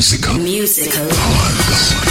Musical. Musical.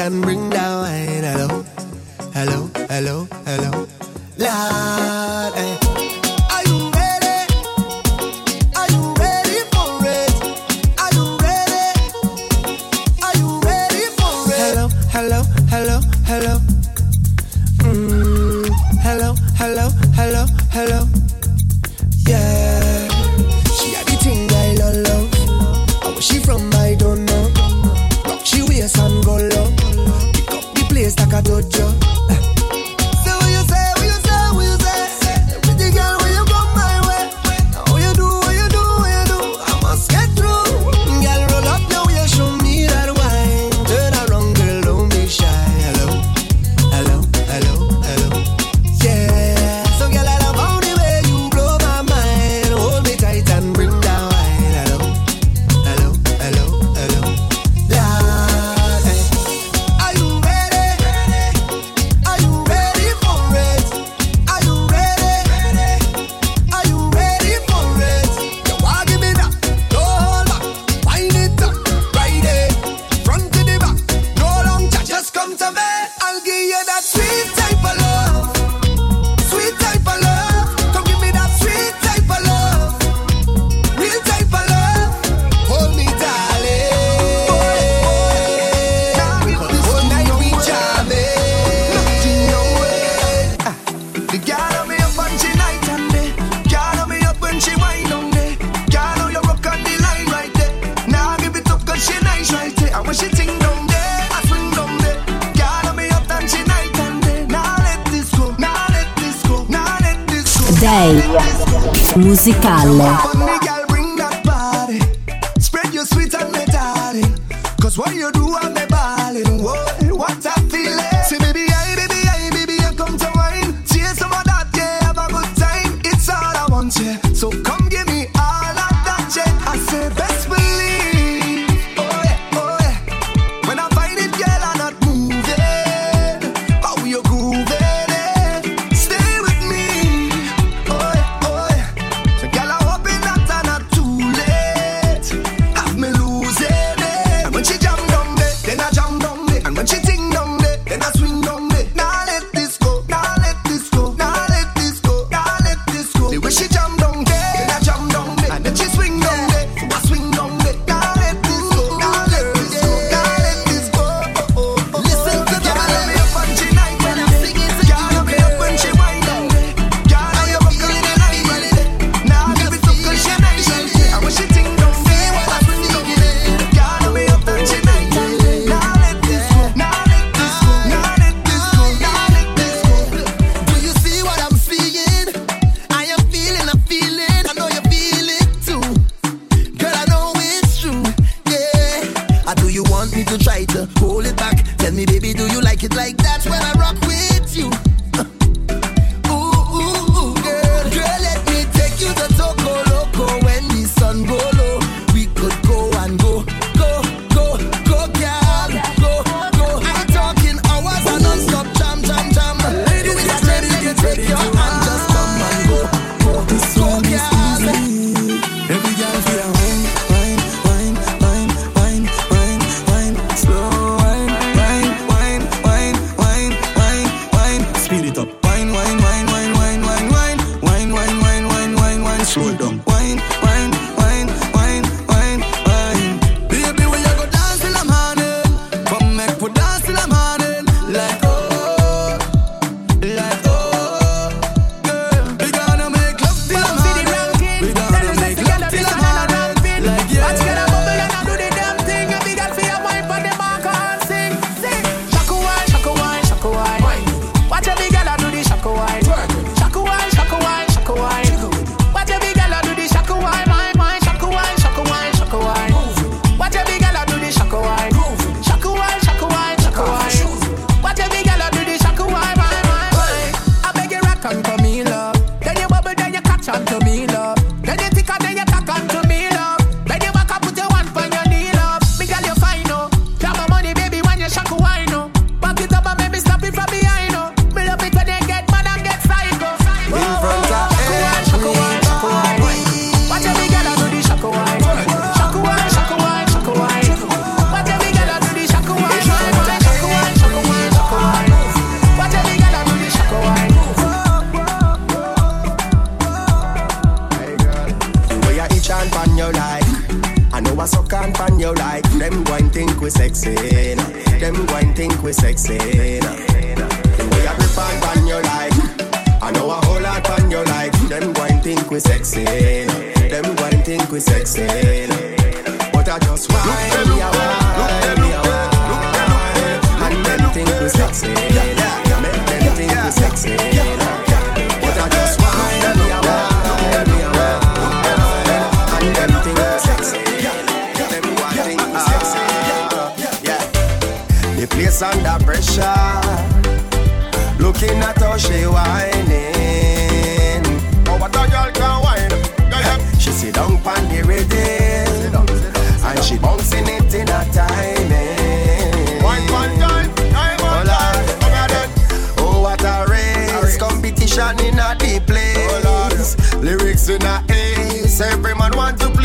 And bring down a suck on pan your like. Them go think we sexy. Nah. Them go think we sexy. Nah. We a grip and pan you like. I know a whole lot pan your like. Them go think we sexy. Nah. Them go think we sexy. Nah. But I just why me a why me a why. And them think we sexy. Yeah, yeah, Make them think we sexy. Nah. sunshine. Looking at how she whining. Oh, what the girl can whine? She sit down on the rhythm, and she bouncing it in a timing. One, one time, time, one time. Oh, what a race! Competition in a deep place. Lyrics in a ace, every man want to. Play.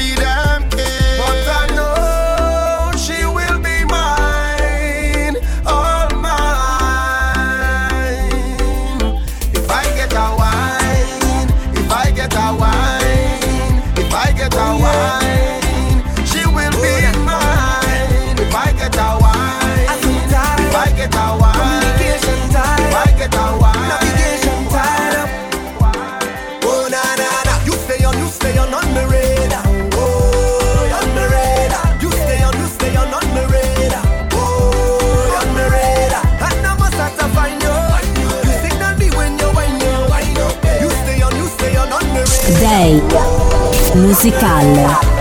Musicale.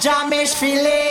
Give me that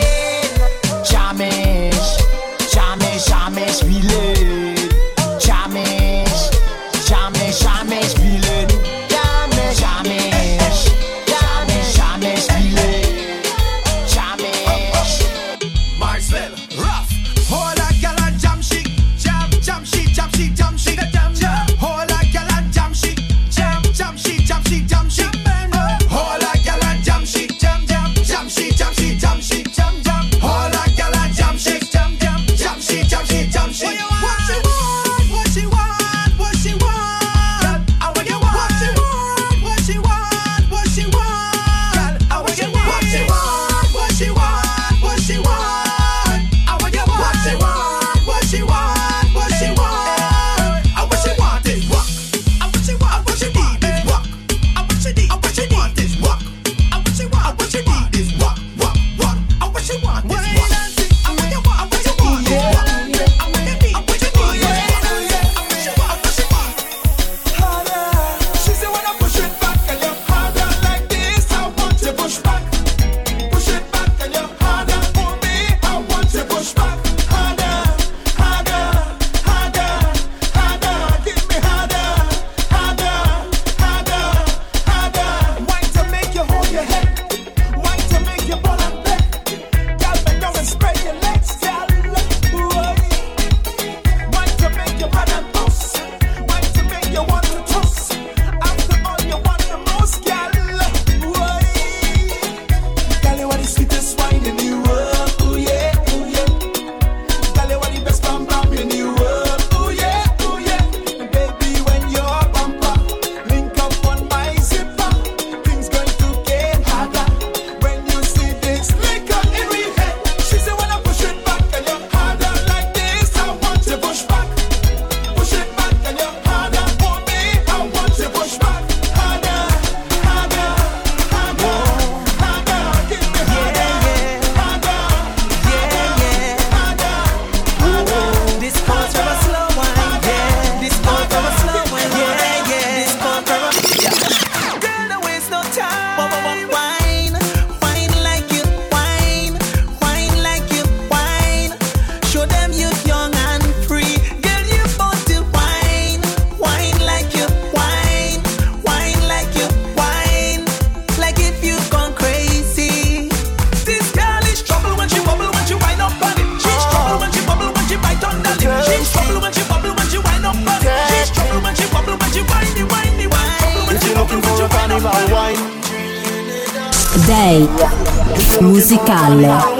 musicale.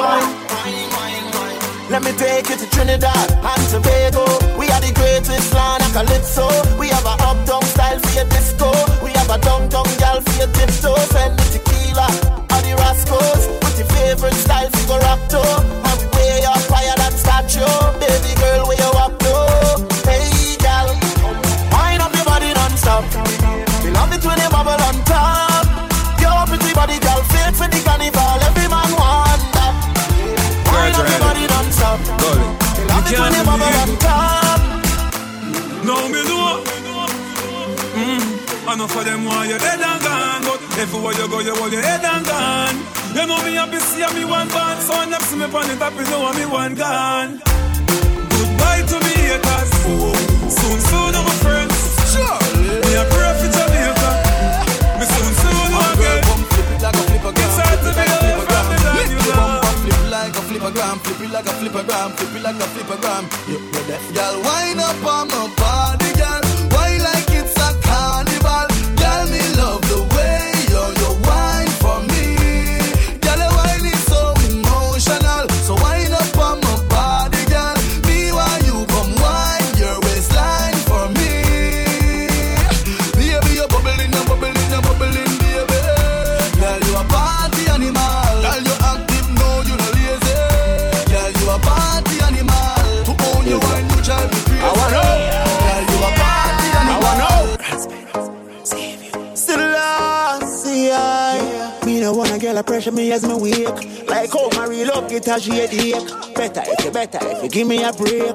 Give me a break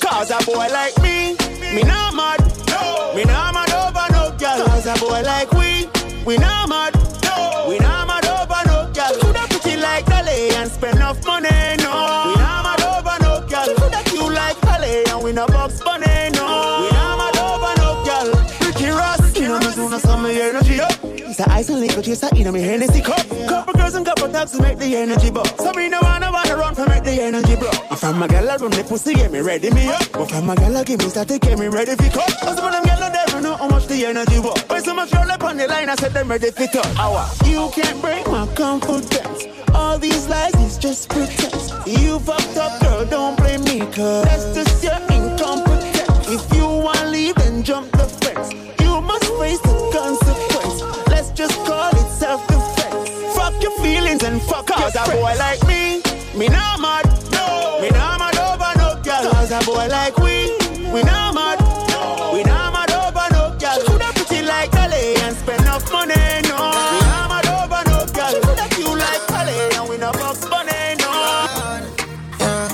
Cause a boy like me, me not mad no. Me not mad over no girl Cause a boy like we, we not mad no. We not mad over no girl Coulda pretty like Dolly and spend enough money no We not mad over no girl Coulda cute like Holly and we no box bunny no We not mad over no girl Ricky Ross, you know me soon summer energy up It's the ice and liquor chaser in me Hennessy cup Couple girls and couple tags to make the energy buzz So me no wanna wanna run for make the energy blow I'm a gal I run the pussy get me ready me up But from a gal I give me start to get me ready for cut Cause of them gal no never know how much the energy was When so much roll up on the line I said them ready for touch Hour. You can't break my confidence all these lies is just pretense. You fucked up, girl, don't blame me, cause that's just your incompetence. If you wanna leave, then jump the fence. You must face the consequence. Let's just call it self-defense. Fuck your feelings and fuck Cause a boy like me, me not mad. No. Me not mad over no girl. Cause a boy like we, we not mad. No. We not mad over no girl. She Coulda pretty like Dolly and spend enough money, no. We not mad over no girl. She Coulda cute like Holly and we no box bunny, no. Yeah,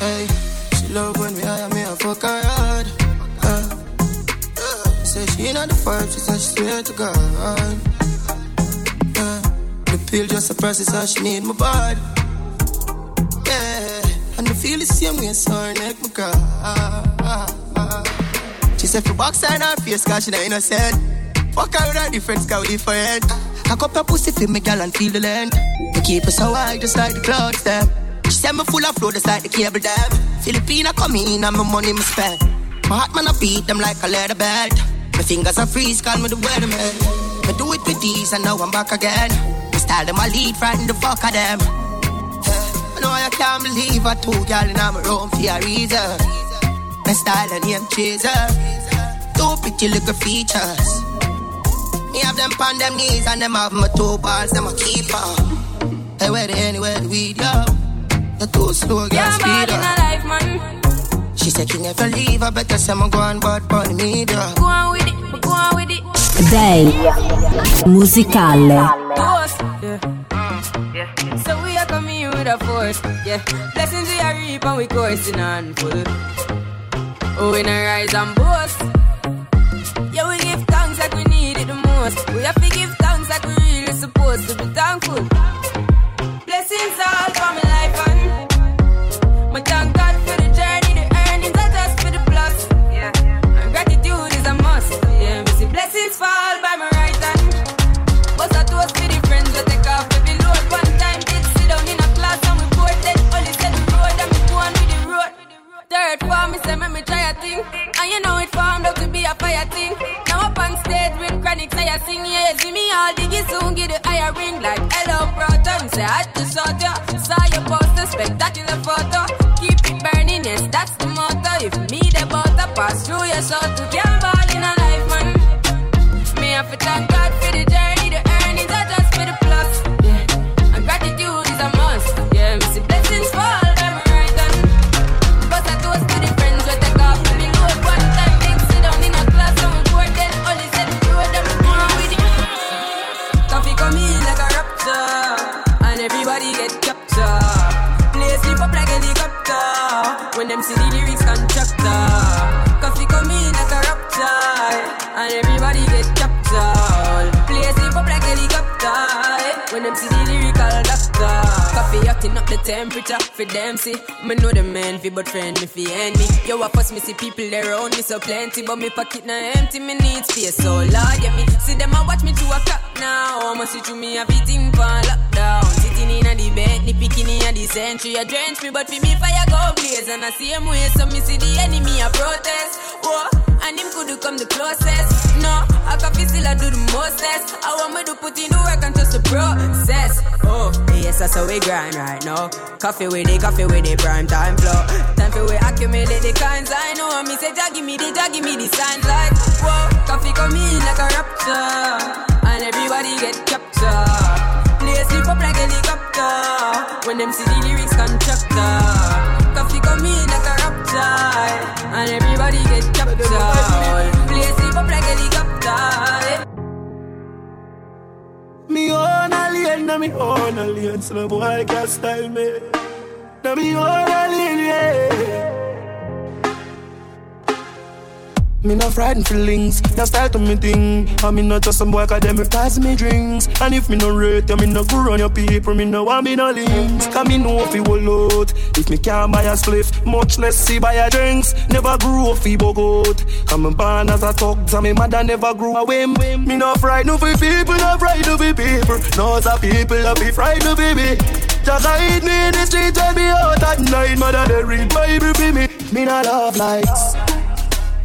hey, she love when me hire me a fuck her hard. Uh, uh, say she not the vibe, she said she swear to God. Uh, the pill just a process, so she need my body. The same way, so her neck my girl. She said for box in her face, cause she not innocent. Fuck her with her different scout different. I cup her pussy for me, girl, and feel the length. Me keep her so high, just like the clouds, them. She said me full of flow, just like the cable dam. Filipina come in and my money me spend. My heart man I beat them like a leather belt. My fingers are freeze, call me the weatherman. Me do it with these and now I'm back again. Me style them I lead, frighten the fuck of them. I I can't believe I two girl in my room for a reason. My style and name chaser. Two pretty little features. Me have them on them knees and them have my two balls, them a keeper. Hey, where they anywhere the weed, yo. The too slow, girl, Yeah, speed bad in a up. life, man. She said, King, if you leave, I better say I'm going bad bunny me, dog. Go on with it, go on with it. Day musicale. Toast. Mm, yeah. So we are coming here with a force. Yeah. Blessings we are reap and we coursing on full. Oh, we not rise and boast. Yeah, we give thanks like we need it the most. We have to give thanks like we really supposed to be thankful. Third form, me say, me try a thing. And you know it formed up to be a fire thing. Now up on stage with chronic, say I sing, yeah. See me all diggy soon, get the higher ring. Like, hello, brother. Me say, I just saw ya. Saw your poster, spectacular photo. Keep it burning, yes, that's the motto. If me the butter pass through your soul to ball in a life, man. Me have to thank God for the journey, temperature for them see. Me know the man fi but friend me fi enemy. Yo, I first me see people around me so plenty, but me pocket na empty. Me need space so Lord, yeah me see them a watch me to a clock. Now. Almost see through me a beating for lockdown. Sitting in a the bed, the bikini a the century. A drench me, but for me fire go blaze. And I see him way, so me see the enemy a protest. Whoa, and him could come the closest. No, I can feel still I do the mostest. I want me to put in the work and just the process. Oh, yes, that's how we grind right now. Coffee with it, coffee with it, prime time flow. Time for we accumulate the kinds I know. Me say, give me the, give me the signs like, whoa, coffee come in like a rapture. And everybody get captured. Play sleep up like helicopter. When them see the lyrics constructor. Coffee come in like a rapture. And everybody get captured. Play sleep up like helicopter. Me own alien, na me own alien, so no boy can style me. Na me own alien, yeah. Me no frightened feelings, that style to me thing. I me not just some boy, cause them pass me drinks. And if me no rate you, me no grow on your people, me no want me no links. Cause me know if you will out. If me can't buy a spliff, much less see buy a drinks. Never grew up fi bogot. Come born as a thug, and me mother never grew a whim. Me no frightened for people, no frightened for people. No, the people that be frightened for me. Just hide me in the street, I be out at night. Mother, they read Bible for me. Me no love likes.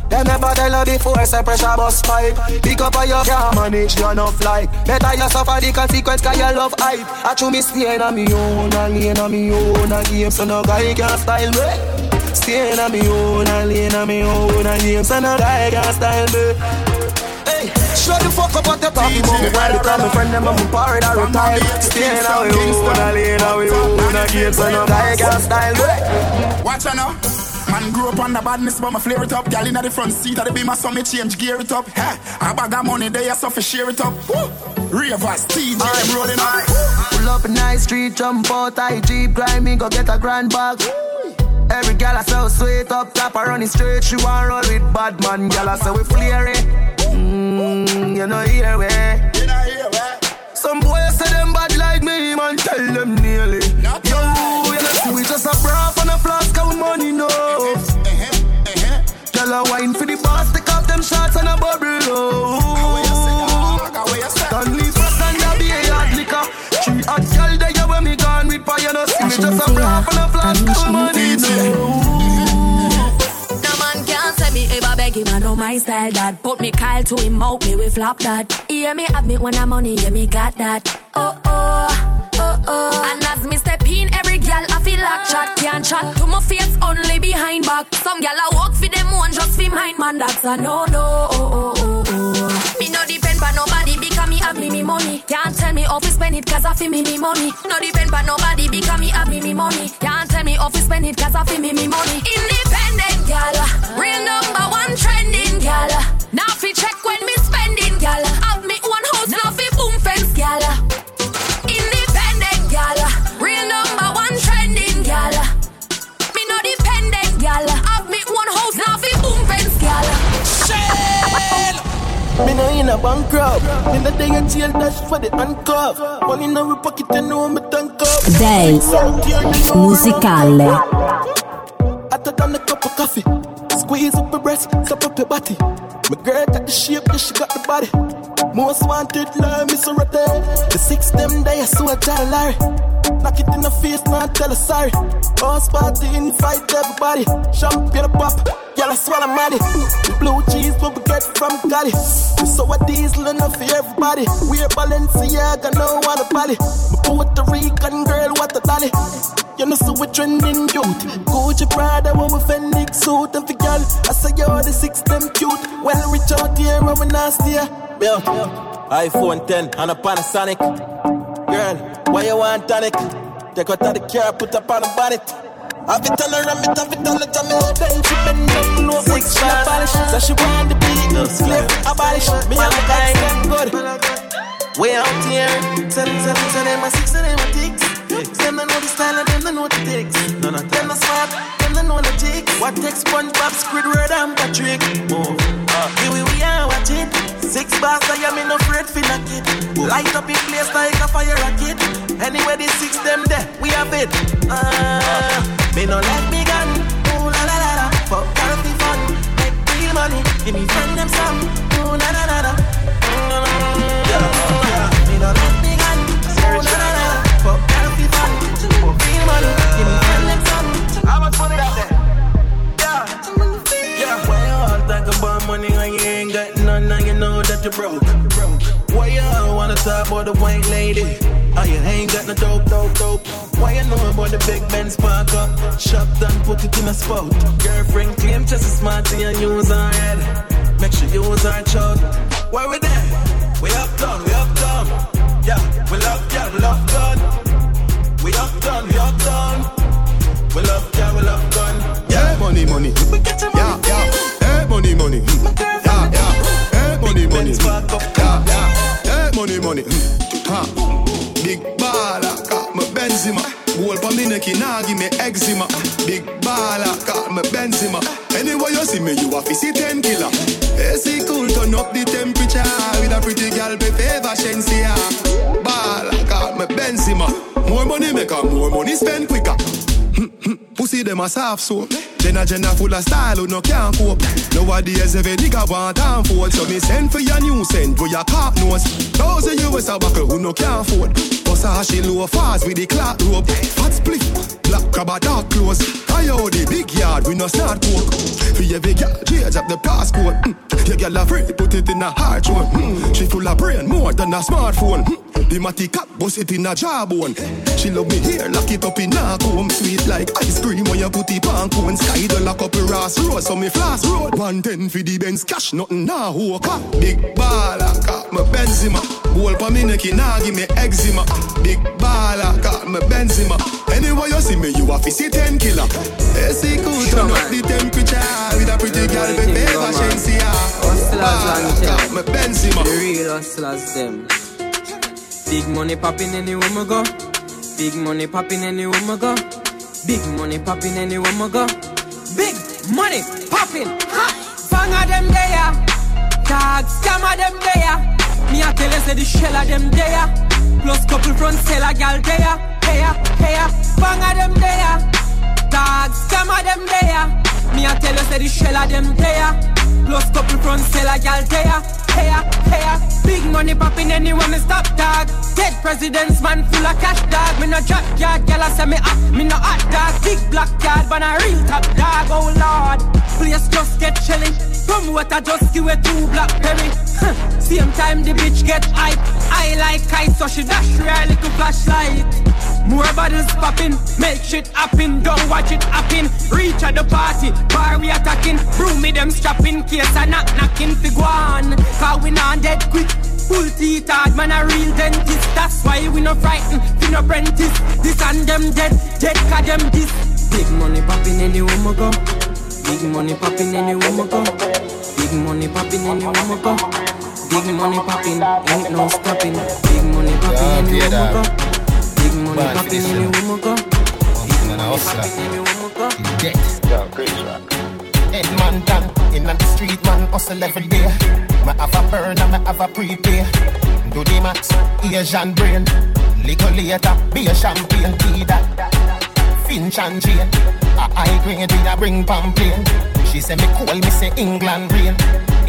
Them never tell her before, say pressure bus pipe. Pick up on your can't manage, you enough like Better you suffer the consequence, cause you love hype. I chew me staying on me own, and lane on me own A game, so no guy can style me. Staying on me own, and lane on me own A game, so no guy can style me. Hey, shut the fuck up what you talking about me While you call my friend, them I'm parried or retired Staying on me own, and lane on me own A game, so no guy can style me. Watch out now. Man grew up on the badness, but my flare it up. Gal in the front seat of the beamer, so me change gear it up. Ha, a bag of money there, so for share it up. Woo. Ravers, TJ, I'm rolling up. Pull up a nice street, jump out, I jeep, grind me, go get a grand bag. Every gal I so sweet up top, I running straight. She want roll with bad man, gal I say we flare it. Mmm, you know here we. Some boys say them bad like me, man, tell them nearly. Yo, you know we just a and of money, no. A wine for the boss, take off them shots and a bubble, oh. And a hot liquor. You when me gone with fire, no see me just a flask of money. No him, I know my style that. Put me Kyle to him out, me we flop that. Hear me have me when I'm money, yeah me got that. Oh oh, oh oh. And as me step in, every gal I feel like chat can't chat to my face only behind back. Some gal I walk for them one just for mine, man that's a no no. Oh oh oh oh. Me no depend on nobody because me have me me money. Can't tell me to spend it cause I feel me me money. No depend on nobody because me have me me money. Can't tell me to spend it cause I feel me me money. Independent gal, real number one trending gal. Now fi check when me spending gal. Have me one house now fi boom fence gal. Independent gal, real number one trending gal. Me no dependent gal. Have me one house now fi boom fence gal. Me no in a bankrupt. In the day I jail dash for the handcuff. Money in our pocket, you know me tank up. Day musicale. Took on a cup of coffee. Squeeze up your breast, suck up your body. My girl got the shape, yeah, she got the body. Most wanted, love, Miss Rete. The six them day, I saw a Larry. Knock it in the face, man, tell her sorry. Boss party, invite everybody. Champagne pop, y'all swallow money. Blue cheese, what we get from Gotti. So a diesel enough for everybody. We're Balenciaga, no one body. Puerto Rican girl, what a dolly. You know, so we trending youth. Gucci Prada, when we Fendi suit and for girl. I say you're the six them cute. Well, reach out here, when we nasty. Yeah. iPhone 10 and a Panasonic. Girl, why you want tonic? Take out of the car, put up on the bonnet. It on the ram, it have it on the jam, it then she bend down low, six she a polish. So she want the beat, slip, abolish. Me and my guys, them good. Way out here, send, send, send them a six, and them a six. Them don't know the style, and them don't know the takes. No, no, them not smart, them don't know the tricks. What takes SpongeBob, Squidward, and Patrick? Oh, uh, here we, we are watch it. Six bars, I am in no afraid for knock it. Light up in place like a fire rocket. Anyway, the six them there, we have it. Uh, me no let me gun. It A soft soap. Jenna Jenna full of style who no can't cope. Nowadays every nigga want and fold. So me send for your new send for your cock nose. Thousand US a buckle who no can't afford. Bust a she low fast with the clock rope. Fat split, black crab a dark clothes. I owe the big yard we no start coke. For every girl change up the passcode. Mm. Your girl afraid put it in a hard one. Mm. She full of brain more than a smartphone. Mm. The matty cat bust it in a jawbone. She love me here, lock it up in a comb. Sweet like ice cream when you put it on cone. Sky the lock up a Ross Road, so me floss road. One ten for the Benz cash, nothing nah who car. Big baller, got me Benzema. Goal pa me neck, nah give me eczema. Big baller, got me Benzema. Anyway you see me, you a fi see ten killer. AC cool, turn up the temperature with a pretty girl, Shenseea. Baller, got me Benzema. The real hustlers them. Big money popping anywhere me go. Big money popping anywhere me go. Big money popping anywhere me go. Big money popping. Fang of them there. Tag scam of them there. Me a tell you say the shell of them there. Plus couple front seller gal there. Hey, hey, fang of them there. Tag scam of them there. Me a tell you say the shell of them there. Plus couple front seller gal there. Hey, hey, big money popping anywhere me stop dog. Dead presidents man full of cash dog. Me no drop yard, gal I say me hot, me no hot dog. Big black card, but a real top dog. Oh lord, place just get chilly. I just give it two blackberry. Huh. Same time the bitch get hype. I like ice, so she dash real little flashlight. More bottles popping, make shit happen, don't watch it happen. Reach at the party, bar we attacking. Broom me them strapping, case I knock knocking fi go on. Cause we not dead quick. Full teeth hard, man a real dentist. That's why we no frightened, we no apprentice. This and them dead, dead cause them this. Big money popping any woman go. Big money popping any woman go. Big money popping any woman go. Big money popping, ain't no stopping. Big money popping anywhere me go. Big money popping anywhere me go. Big money popping anywhere me go. Yo, great track. Head man down, in on the street man hustle every day. Me have a burn and me have a prepay. Do the max, Asian brain. Little later, be a champagne tea that. Finch and Jane, a high grade we a bring pamphlet. She say me call me say England rain.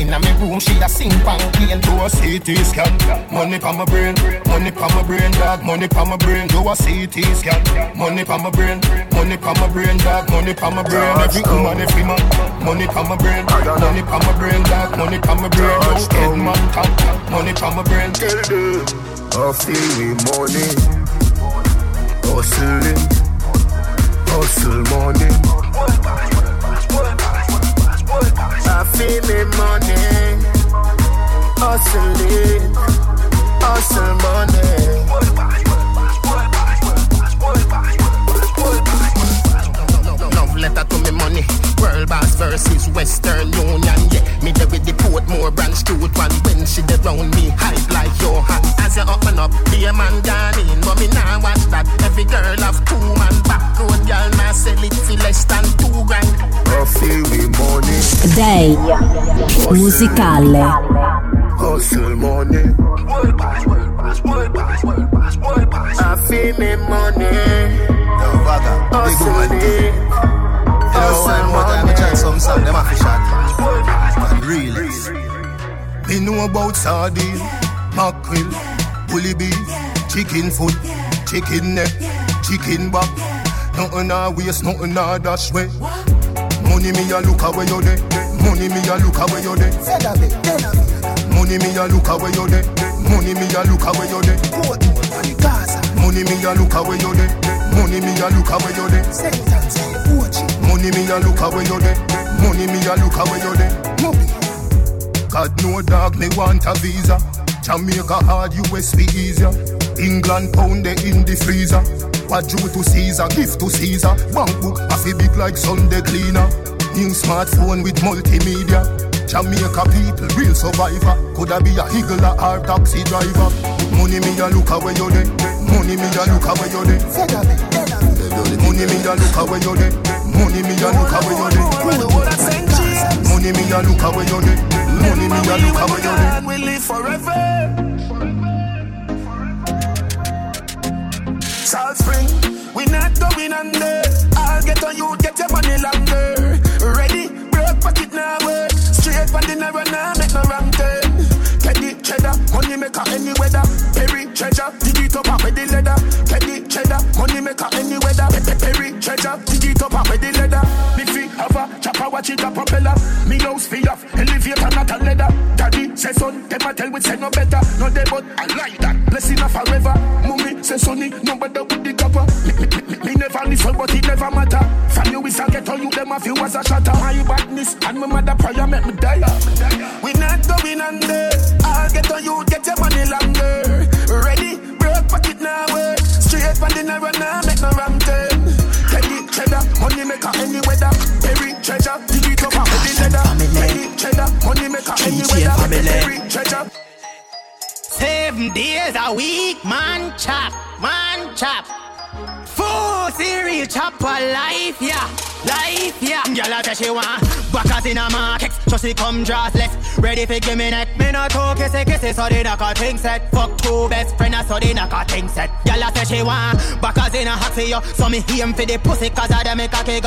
Inna me room she a sing pamphlet. Do a CT scan, money pa my brain, money pa my brain, dog, money pa my brain. Do a CT scan, money pa my brain, money pa my brain, dog, money pa my brain. Every woman, every man, money pa my brain, money pa my brain, dog, money pa my brain. No head man top, money pa my brain. I feel me money, hustling, hustle money. I feel me money, hustling, hustle money. Letter to me money. World Boss versus Western Union. Yeah, me there with the Portmore branch to one. When she dey round me, hype like Johan. As you up and up, be a man gone in. But me nah watch that. Every girl have two man back road. Girl nah sell it for less than two grand. I feel me money, Day musicale. hustle money. I feel me money, Yo, Vaga, big woman thing. You know, one more time, I try some song, them have shot. And really. Me know about sardine, mackerel, bully beef, chicken foot, chicken neck, chicken back. Nothing I waste, nothing I dash way. Money me a look away you there. Money me a look away you there. Money me a look away you there. Money me a look away you there. Money me a look away you there. Money me a look away you there. Money me a look away you there. Money me a look away you there. God no dog me want a visa. Jamaica hard, US be easier. England pound they in the freezer. What due to Caesar, gift to Caesar. Bank book a fi big like Sunday cleaner. New smartphone with multimedia. Jamaica people, real survivor. Coulda be a higgler or taxi driver. Money me a look away you there. Money me a look away you there. Money me a look away you there. Money me a look away you there. Money me a look away you there. Money me a look away you there. We live forever. Salt Spring, we not going under. I'll get on you, get your money longer. Ready, broke pocket now work. Straight from the narrow now, make no wrong turn. Teddy cheddar, money maker any weather. Perry treasure, it up with the leather. Teddy cheddar, money maker any weather. Pe- pe- Perry treasure, dig it up with the leather. Me fi have a chopper, watch it a propeller. Me house fi off, elevator not a leather. Daddy say son, them a tell we say no better. No they but I like that. Blessing of forever. Mummy say sonny, no better with the copper. Me, never listen, but it never matter. From you is a get all you them a few as a shatter. My badness and my mother prayer make me die. We not going under. I'll get on you, get your money longer. Ready, pocket now work. Straight from the narrow now, make no wrong turn. Teddy cheddar, money maker any weather. Perry treasure, dig it up with the leather. Teddy cheddar, money maker any GTA weather. family. Perry treasure. Seven days a week, man chop, man chop. Full cereal chop for life, yeah, life, yeah. Girl, I tell she want backers in a market, so she come dressless, ready for give me neck. Me not talk kissy kissy, so they knock a thing set. Fuck two best friends, so they knock a thing set. Girl, I tell she want backers in a for you, so me aim for the pussy 'cause I dem make a kick.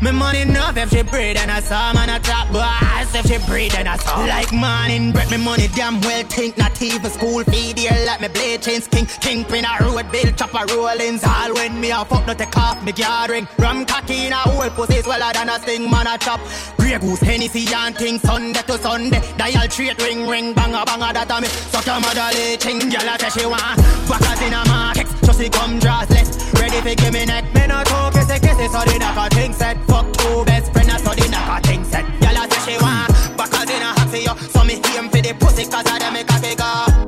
Me money enough if she breathe and I saw man a top boss if she breathe and I saw like morning bread me money damn well think not even school feed here like me blade chains king king kingpin a road bill chopper rollings all when me a fuck no take off me gathering ram cocky in a whole pussy sweller than a sting man a chop. Grey goose Hennessy and thing Sunday to Sunday. Dial straight ring ring banga banga that a me. Suck your mother leeching girl a say she want. Backers in a market so she come dressless ready for give me neck me no talk kissy kissy so they knock a thing set fuck two best friends so they knock a thing set girl a say she want. Backers in a hot for you so me aim for the pussy 'cause I dem make a figure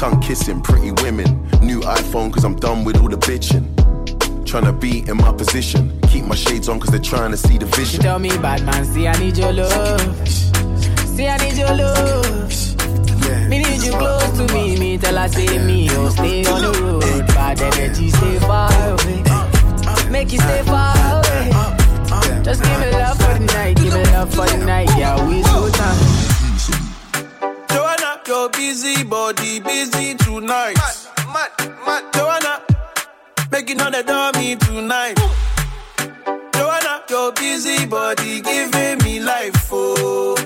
Tongue kissing, pretty women. New iPhone, cause I'm done with all the bitching. Tryna be in my position. Keep my shades on, cause they're trying to see the She vision. tell me, bad man, see I need your love. See I need your love. Yeah. Me need you close to me. Me tell her say me, oh stay on the road. Bad energy, stay far away. Make you stay far away. Just give me love for the night, give me love for the night. Yeah, we so time. Your busy body busy tonight. Mad, mad, mad. Joanna, making all the dummy tonight. Joanna, your busy body giving me life, oh,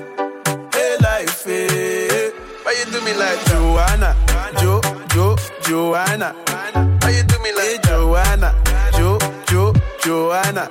hey life, hey. Why you do me like Joanna, Jo, Jo, Joanna? Why you do me like hey, Joanna, Jo, Jo, Joanna?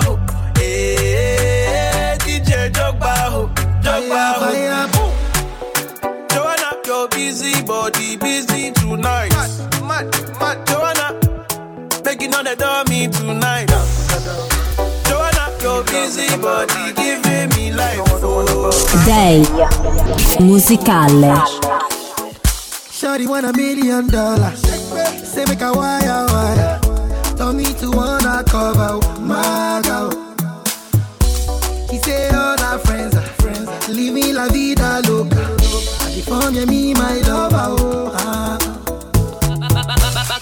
ho. body busy tonight. Mad, mad, mad. Joanna, making on the dummy tonight. Joanna, your busy body giving me life. Day musicale. Shawty want a million dollars. Say make a wire wire. Tell me to wanna cover my girl. He say all our friends are friends. La vida loca. Me my love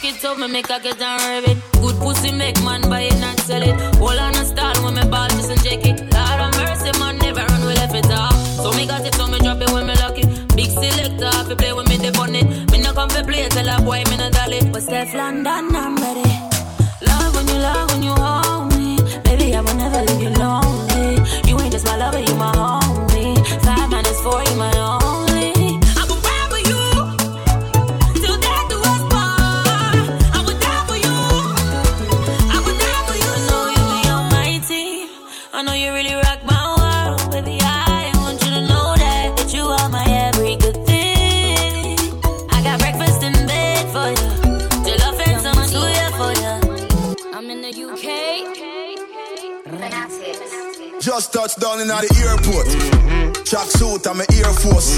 it up, me make a get and rub it. Good pussy make man buy it and sell it. Hold on a style when me ball just and check it. Lord of mercy, man, never run we left it off. So me got it, so me drop it when me lock it. Big selector, if you play with me, they on it. Me no come for play, tell a boy me no dolly. But Stefflon Don, I'm Just touched down in at the airport. Track suit, I'm a Air Force.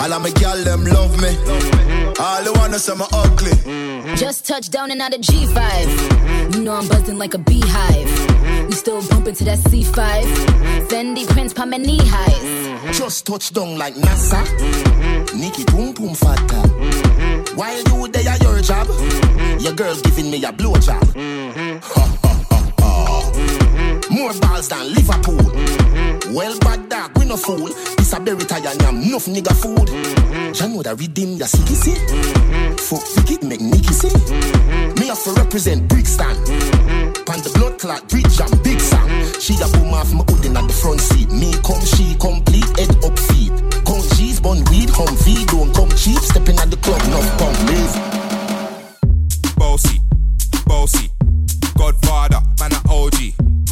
All of my gal them love me. All the wanna say me ugly. Just touched down and out of G5. You know I'm buzzing like a beehive. We still bumping to that C5. Fendi Prince pa my knee highs. Just touch down like NASA. Nikki boom boom fatta. While you there at your job, your girl giving me a blowjob. Ha. More balls than Liverpool. Mm-hmm. Well, bad dog, we no fool. This a berry tie and yam, enough nigga food. Mm-hmm. Ya know that redeem ya see see. Mm-hmm. Fuck wicked make Nicky see. Me have to represent Brixton. Pan the blood clot bridge and big Sam. She a boom off my hoodin at the front seat. Me come, she complete, head up feet. Come G's, bun weed, hum V, don't come cheap. Stepping at the club, no pump, live. Bossy, bossy. Godfather, man a OG.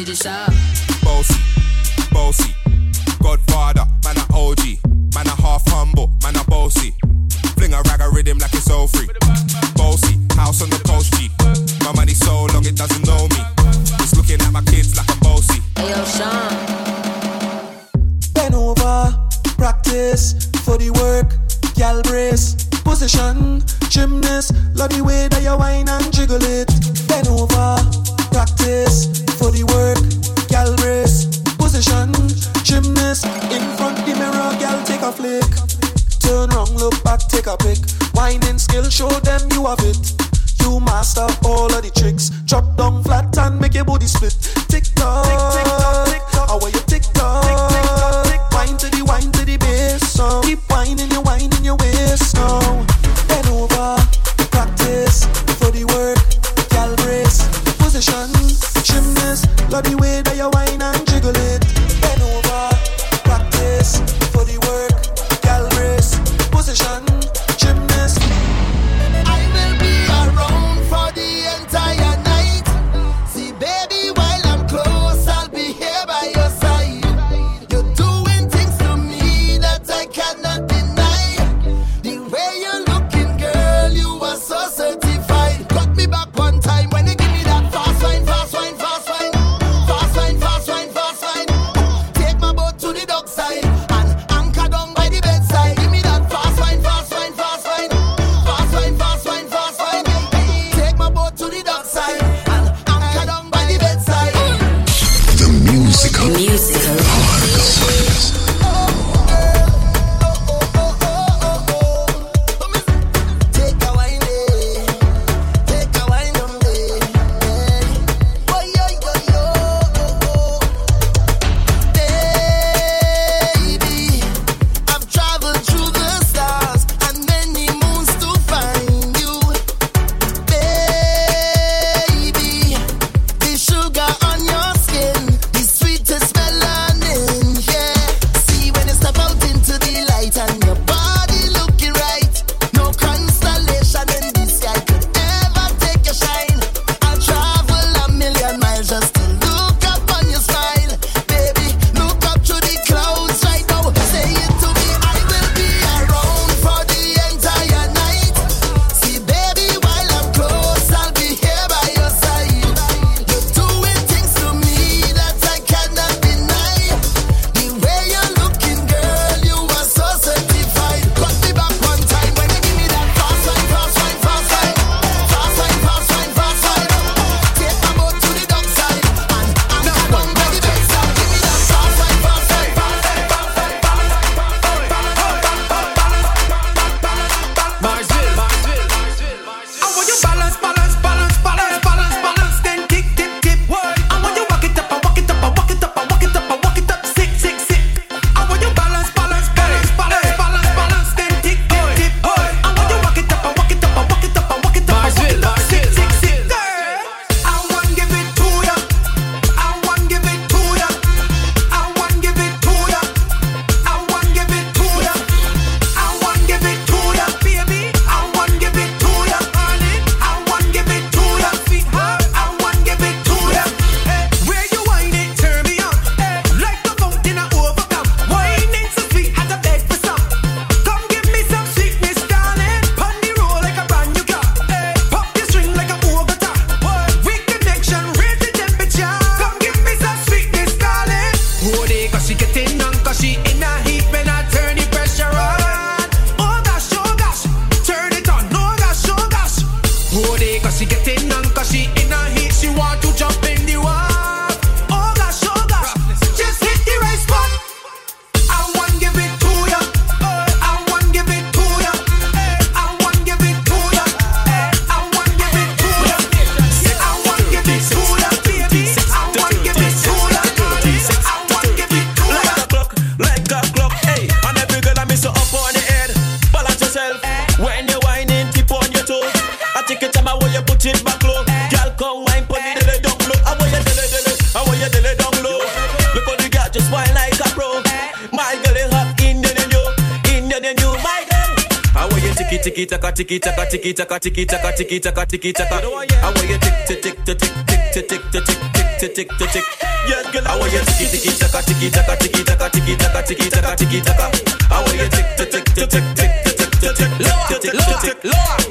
did you shop? Bossy, bossy. Godfather, man a OG. Man a half humble, man a bossy. Fling a rag a rhythm like it's all free. Bossy, house on the coast G. My money so long it doesn't know me. It's looking at my kids like I'm bossy. Hey yo, Sean. Bend over, practice for the work, gal brace, position, gymnast, love the way that you whine and jiggle it. Bend over, practice for the work, brace, position, gymnast, in front the mirror, take a flick. Turn look back, take a skill, show them you have it. You master all of the tricks. Drop down flat and make your body split. Tick tock, tick tock, tick tock. How are you. Wine to the wine to the bass. Keep whining tiki taka tiki taka tiki taka tiki taka. I want you tick tick tick tick tick tick tick tick tick tick tick tick tick. Yes, girl, I want you tiki tiki taka tiki taka tiki taka tiki taka tiki taka tiki taka. I want you tick tick tick tick tick tick tick tick tick tick tick tick tick.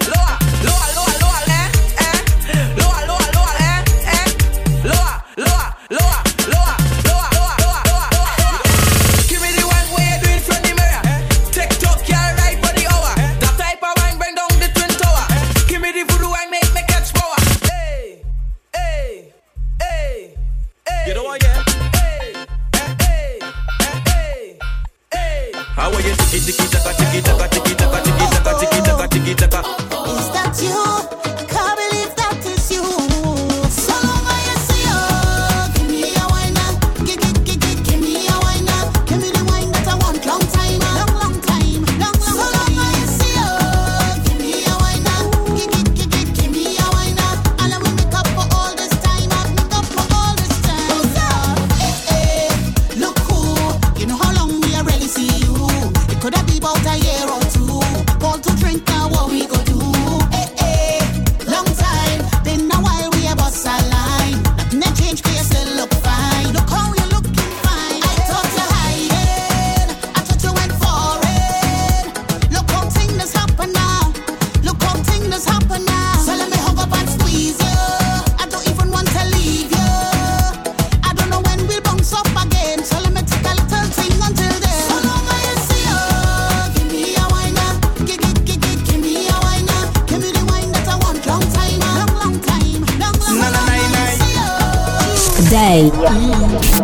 Day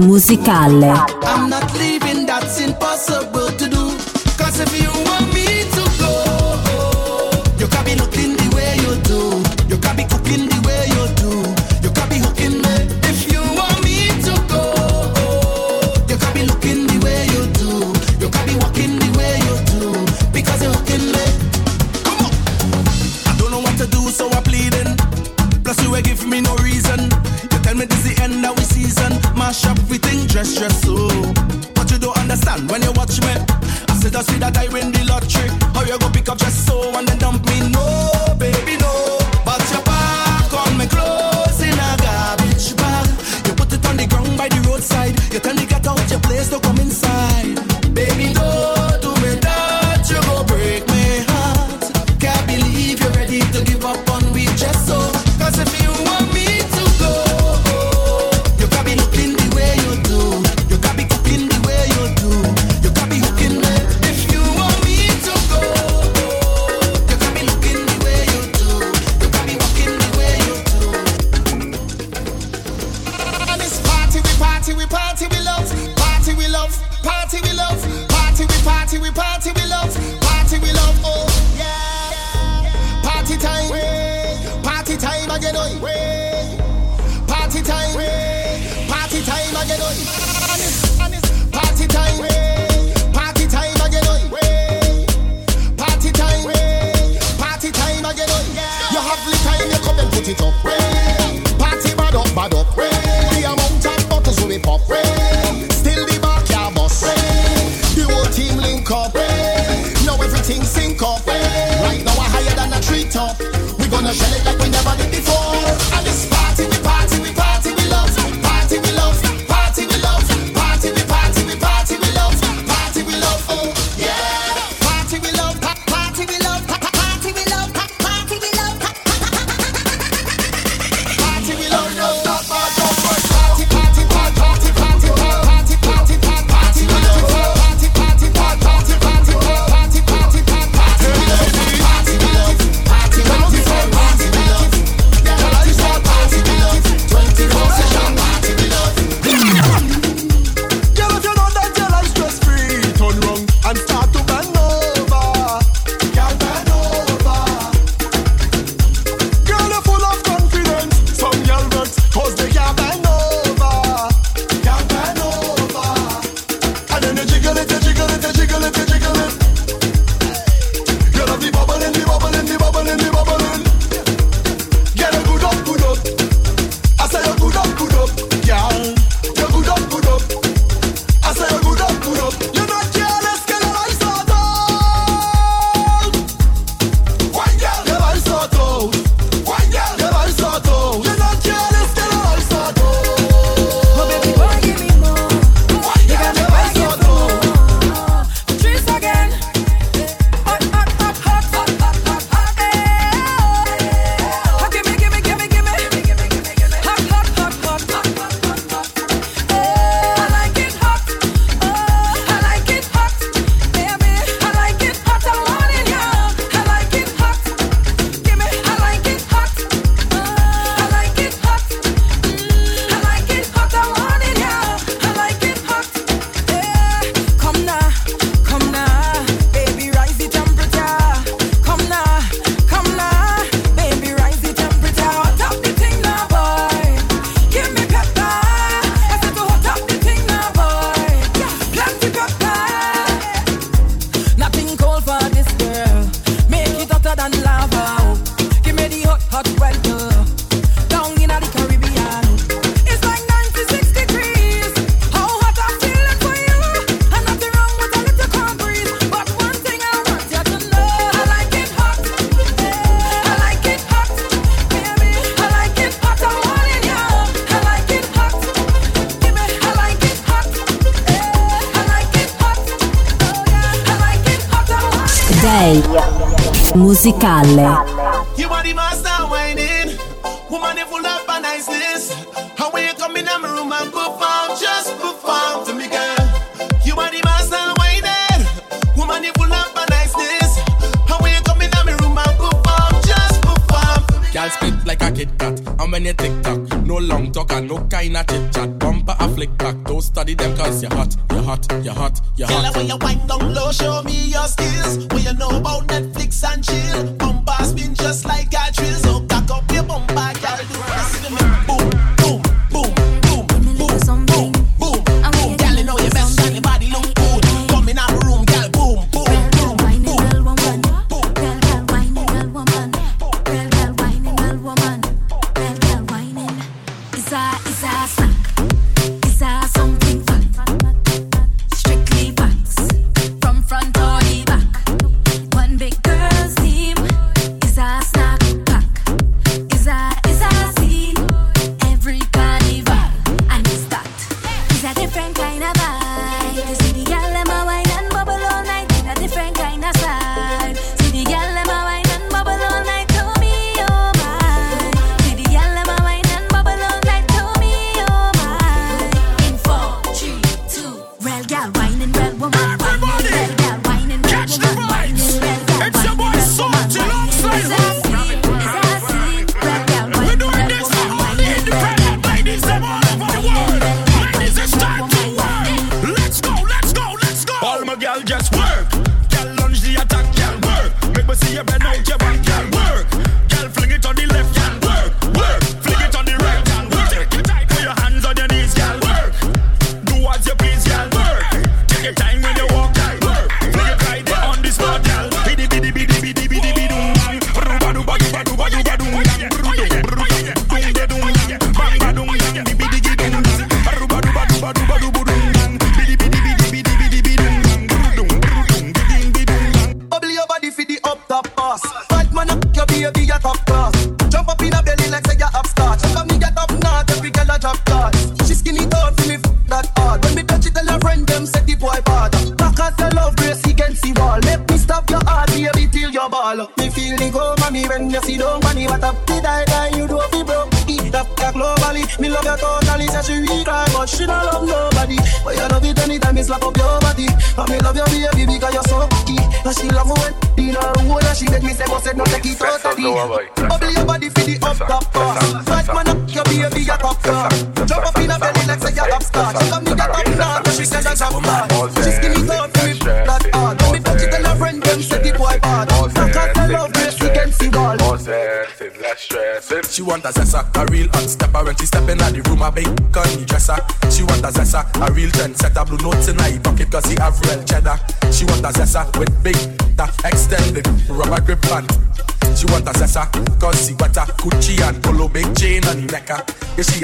Musicale. I'm not leaving, that's impossible to do. Cause if you want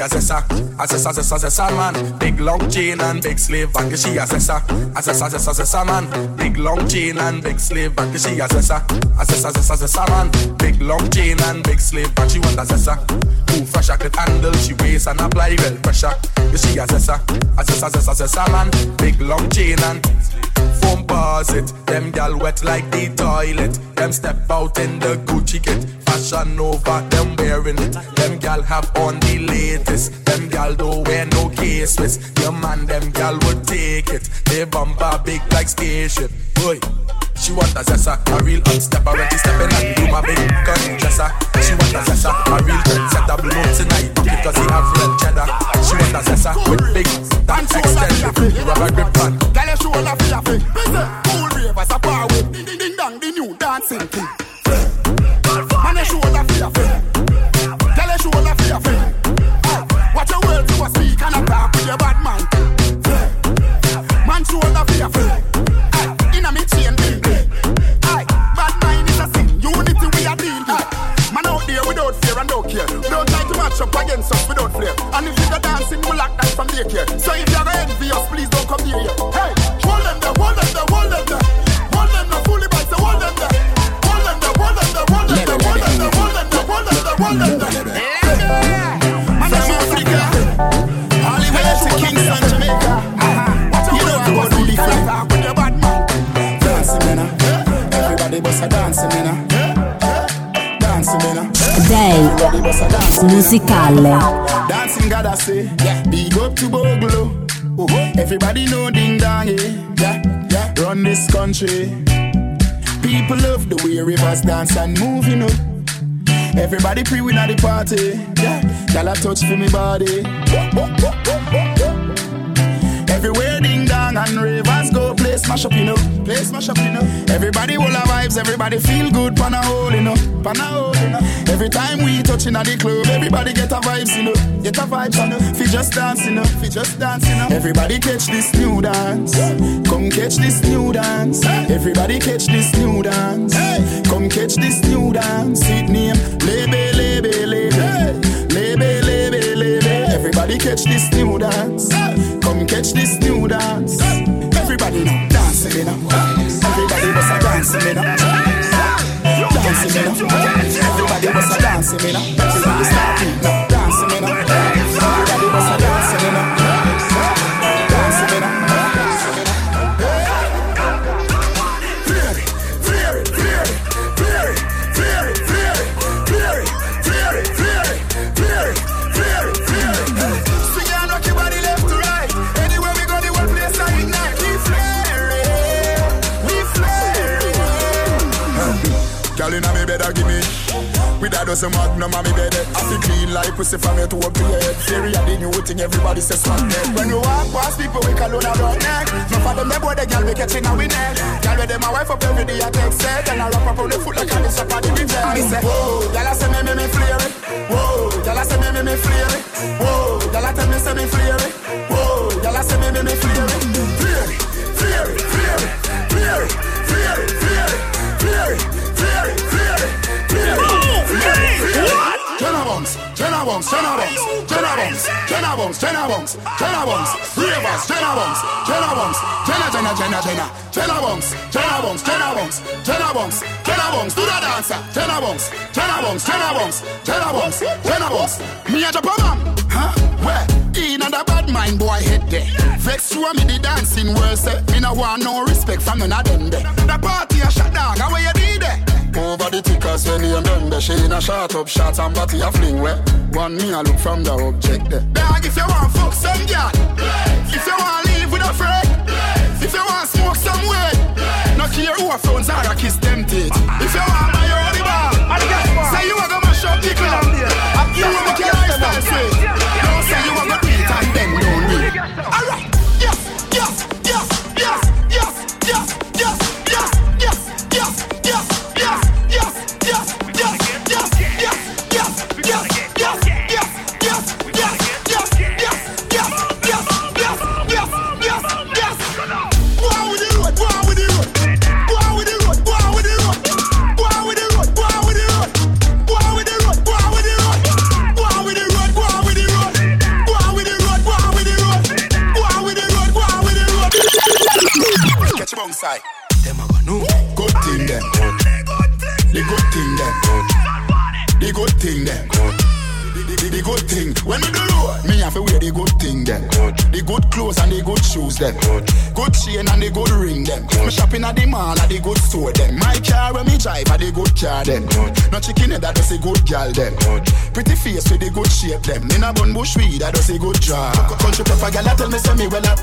assessor, assessor, assessor, assessor man. Big long chain and big sleeve. And She assessor, assessor, assessor, assessor man. Big long chain and big sleeve. And She assessor, assessor, assessor, assessor man. Big long chain and big sleeve. And She want assessor. Who fresh I could handle. She weighs and apply well pressure. You She assessor, assessor, assessor, assessor man. Big long chain and foam bars it. Them gal wet like the toilet. Them step out in the Gucci kit and over them wearing it. Them gal have on the latest. Them gal don't wear no case with. Your man, them gal would take it. They bumper big like spaceship. Boy. She want a zessa, a real hot stepper when she stepping and do my big gun dresser. She want a zessa, a real gun set up no tonight because he have real cheddar. She want a zessa with big that extend rubber grip pan. Girl, you show love, love, busy, cool ravers, a power with ding ding ding dong, the new dancing thing. them stuff without flair. And if you're dancing, we'll act that from daycare. So if you're envious, please don't come near here. Musicale. Dancing God I say, yeah. Big up to Bogle. Uh-huh. Everybody know ding dong, yeah. yeah. Run this country. People love the way rivers dance and move, you know. Everybody pre win at the party. Yeah, y'all touch for me body. Smash up, you know. Play smash up, you know. Everybody will have vibes, everybody feel good, pan a hole, you know. Pan a hole, you know. Every time we touching at the club, everybody get a vibes, you know. Get a vibes, you know. Fi just dance, you know. Fi just dance, you know. Everybody catch this new dance. Come catch this new dance. Everybody catch this new dance. Come catch this new dance. It name Lebe, Lebe, Lebe. Lebe, Lebe, Lebe. Everybody catch this new dance. Come catch this dancing me now. Everybody was a dancing me now. Dancing me now. Everybody was a dancing me now. Everybody now. A magnum on me bed. I feel clean like pussy from your toe up to your Fairy a the new thing, everybody says smart neck. When you walk past people, we call on a broad neck. No for them, they boy, the girl we catching we neck Girl them, my wife up every day, I take set And I wrap up on the foot like up on the DJ Me say, whoa, girl I say me, me, me flare it Whoa, girl I say me, me, me flare it Whoa, girl I tell me, say me flare it Whoa, girl I say me, me, me flare it Flare it, flare it, flare it, flare it, flare it, Tenabons, tenabons, tenabons, tenabons, tenabons, tenabons, tenabons, ravers, tenabons, tenabons, tena, tena, tena, tena, tenabons, tenabons, tenabons, tenabons, tenabons, do the dancer, tenabons, tenabons, tenabons, tenabons, tenabons. Me a jump man, huh? Where? In and a bad mind boy head there. Vex through me the dancing worse. Me no want no respect from none of them. The party a shut down, away over the tickers when you done there. She in a shot up shots and body a fling where. One me a look from the object there. Dog if you want fuck some girl, eh. if you want to live with a friend, eh. if you want smoke some weed, no care who a phones are a kiss them teeth. If you want my own bar, say you a go mash up the club. You will make your lifestyle sweet. Side. Them a go no good thing them. Oh. The good thing them. Oh. The good thing them. Oh. The, the, the good thing. When we do road, me have to wear the good thing them. The good clothes and the good shoes them. Good chain and the good ring them. Me shopping at the mall at the good store them. My car when me drive at the good car them. No chicken head that does a good gal them. Pretty face with the good shape them. In a bun bush weed that does a good job. Country proper gal tell me say me well up.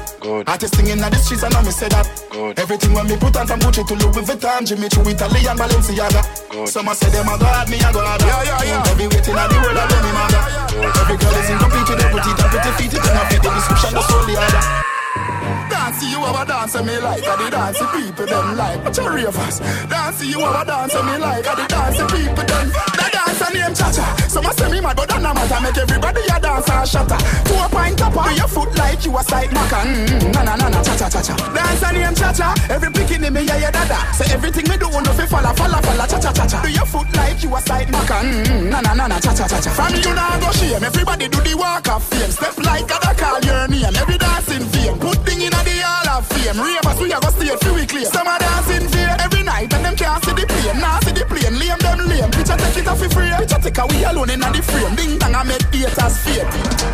Artist singing at the streets and now me say that. Everything when me put on from Gucci to Louis Vuitton, Jimmy Choo, Italian Balenciaga. Some a say them a god, me a god. Yeah, yeah, yeah. Every waiting at the world I let me mother. Every girl is incomplete with petite and pretty feet. It cannot fit the description, that's all the other. Dance, you have a dance me like the dance people them like Watch your ravers Dance, you have a dance me like the dance people them. The dance name Cha-Cha. Some a say me mad but no matter. Make everybody a dance and shatter. Four point up on your foot like you a side maca Na na na na cha-cha-cha-cha Dance name Cha-Cha. Every bikini me yeah yeah dada. Say everything me do no fi falla falla falla. Cha-cha-cha-cha Do your foot like you a side maca Na na na na cha-cha-cha-cha From you now go shame. Everybody do the walk of fame. Step like a call your name. Every dancing hall Ravers we a go stay for weekly Some a dancing fear every night And them can't see the plane. Nah see the plane Lame them lame. Picture take it off for free. Picture take a we alone in a the frame. Ding dong I make haters fade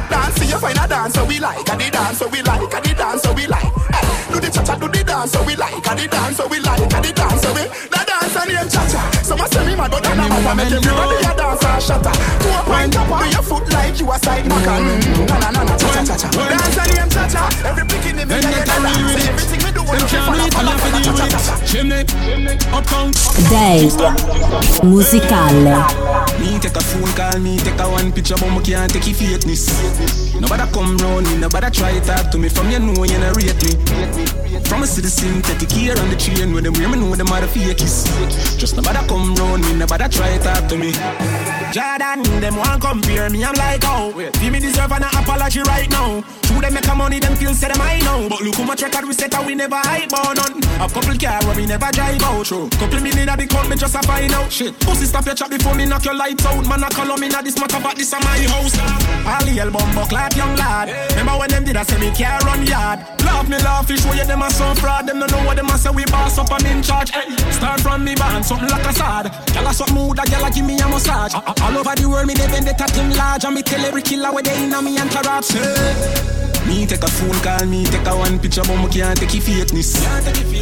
Dance you find a dance so we like. And the dance so we like. And the dance so we like. Hey, Do the cha-cha do the dance so we like. And the dance so we like. And the dance so we The dance and name cha-cha Some a say me mad but I'm not mad. Make everybody a dance and shatter. Two a point up on your foot like you a side knocker. Mm. Na na na na cha cha cha. Dance and name cha cha. Every picking in me a get a dance. Everything me do when you follow follow follow cha cha cha. Chimney, uptown. Day musicale. Me take a phone call, me take a one picture, but me can't take your fakeness. Nobody come round me, nobody try talk to me. From you know you not rate me. From a citizen, take care on the train when them wear me know them are the fakies. Just nobody come round me, nobody try talk to me. Jordan, them want compare me, I'm like, oh. Feel me deserve an apology right now. True, them make a money, them feel say them I know. But look how much record we set and we never hype on none A couple car where we never drive out True, couple million at the count, me just a find out. Shit, pussy stop your chat before me knock your lights out. Man, I call on me now this matter, but this a my house. All the album buck like young lad. Remember when them did I say me care run yard? Laugh me laugh, fish where you them a so fraud. Them don't know what them a say, we boss up and in charge. Hey, Start from me band, something like a sad Gyal a suck mood, a gyal a give me a massage all over the world, me they vendetta team large And me tell every killer where they in a me entourage Say, Me take a phone call, me take a one picture, but me can't take your fakeness.